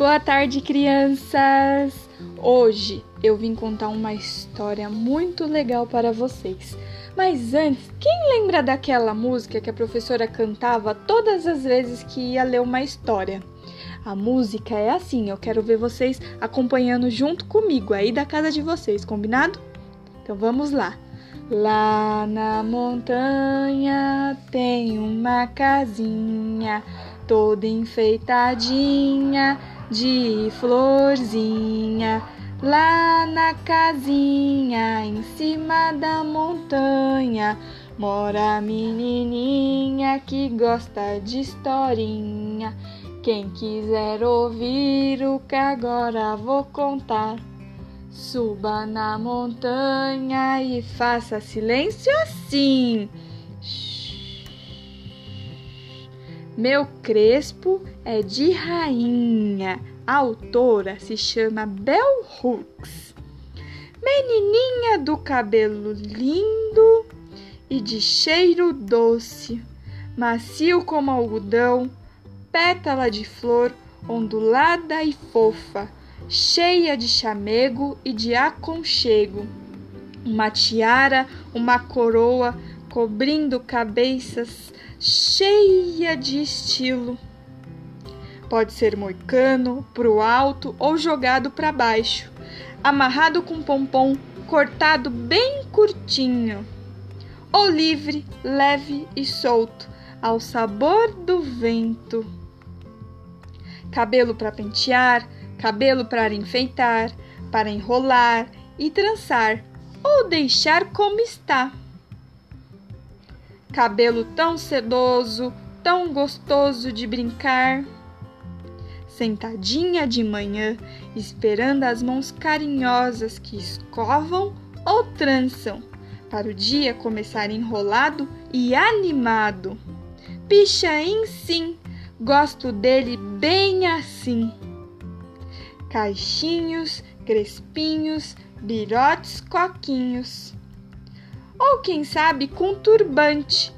Boa tarde, crianças! Hoje eu vim contar uma história muito legal para vocês. Mas antes, quem lembra daquela música que a professora cantava todas as vezes que ia ler uma história? A música é assim, eu quero ver vocês acompanhando junto comigo aí da casa de vocês, combinado? Então vamos lá. Lá na montanha tem uma casinha toda enfeitadinha de florzinha. Lá na casinha em cima da montanha mora a menininha que gosta de historinha. Quem quiser ouvir o que agora vou contar, suba na montanha e faça silêncio assim. Meu Crespo é de rainha. A autora se chama Bell Hooks. Menininha do cabelo lindo e de cheiro doce, macio como algodão, pétala de flor ondulada e fofa, cheia de chamego e de aconchego. Uma tiara, uma coroa cobrindo cabeças cheia de estilo. Pode ser moicano, pro alto ou jogado para baixo, amarrado com pompom cortado bem curtinho, ou livre, leve e solto, ao sabor do vento. Cabelo para pentear, cabelo para enfeitar, para enrolar e trançar, ou deixar como está cabelo tão sedoso, tão gostoso de brincar. Sentadinha de manhã, esperando as mãos carinhosas que escovam ou trançam, para o dia começar enrolado e animado. Pichain sim, gosto dele bem assim. Caixinhos, crespinhos, birotes, coquinhos ou quem sabe com turbante.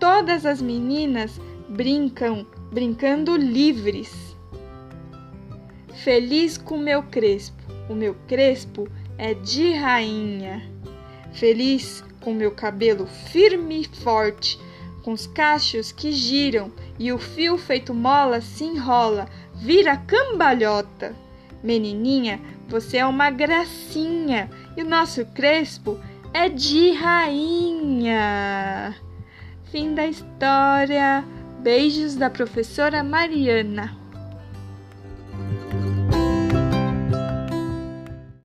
Todas as meninas brincam, brincando livres. Feliz com meu crespo, o meu crespo é de rainha. Feliz com meu cabelo firme e forte, com os cachos que giram e o fio feito mola se enrola, vira cambalhota. Menininha, você é uma gracinha e o nosso crespo é de rainha. Fim da história. Beijos da professora Mariana.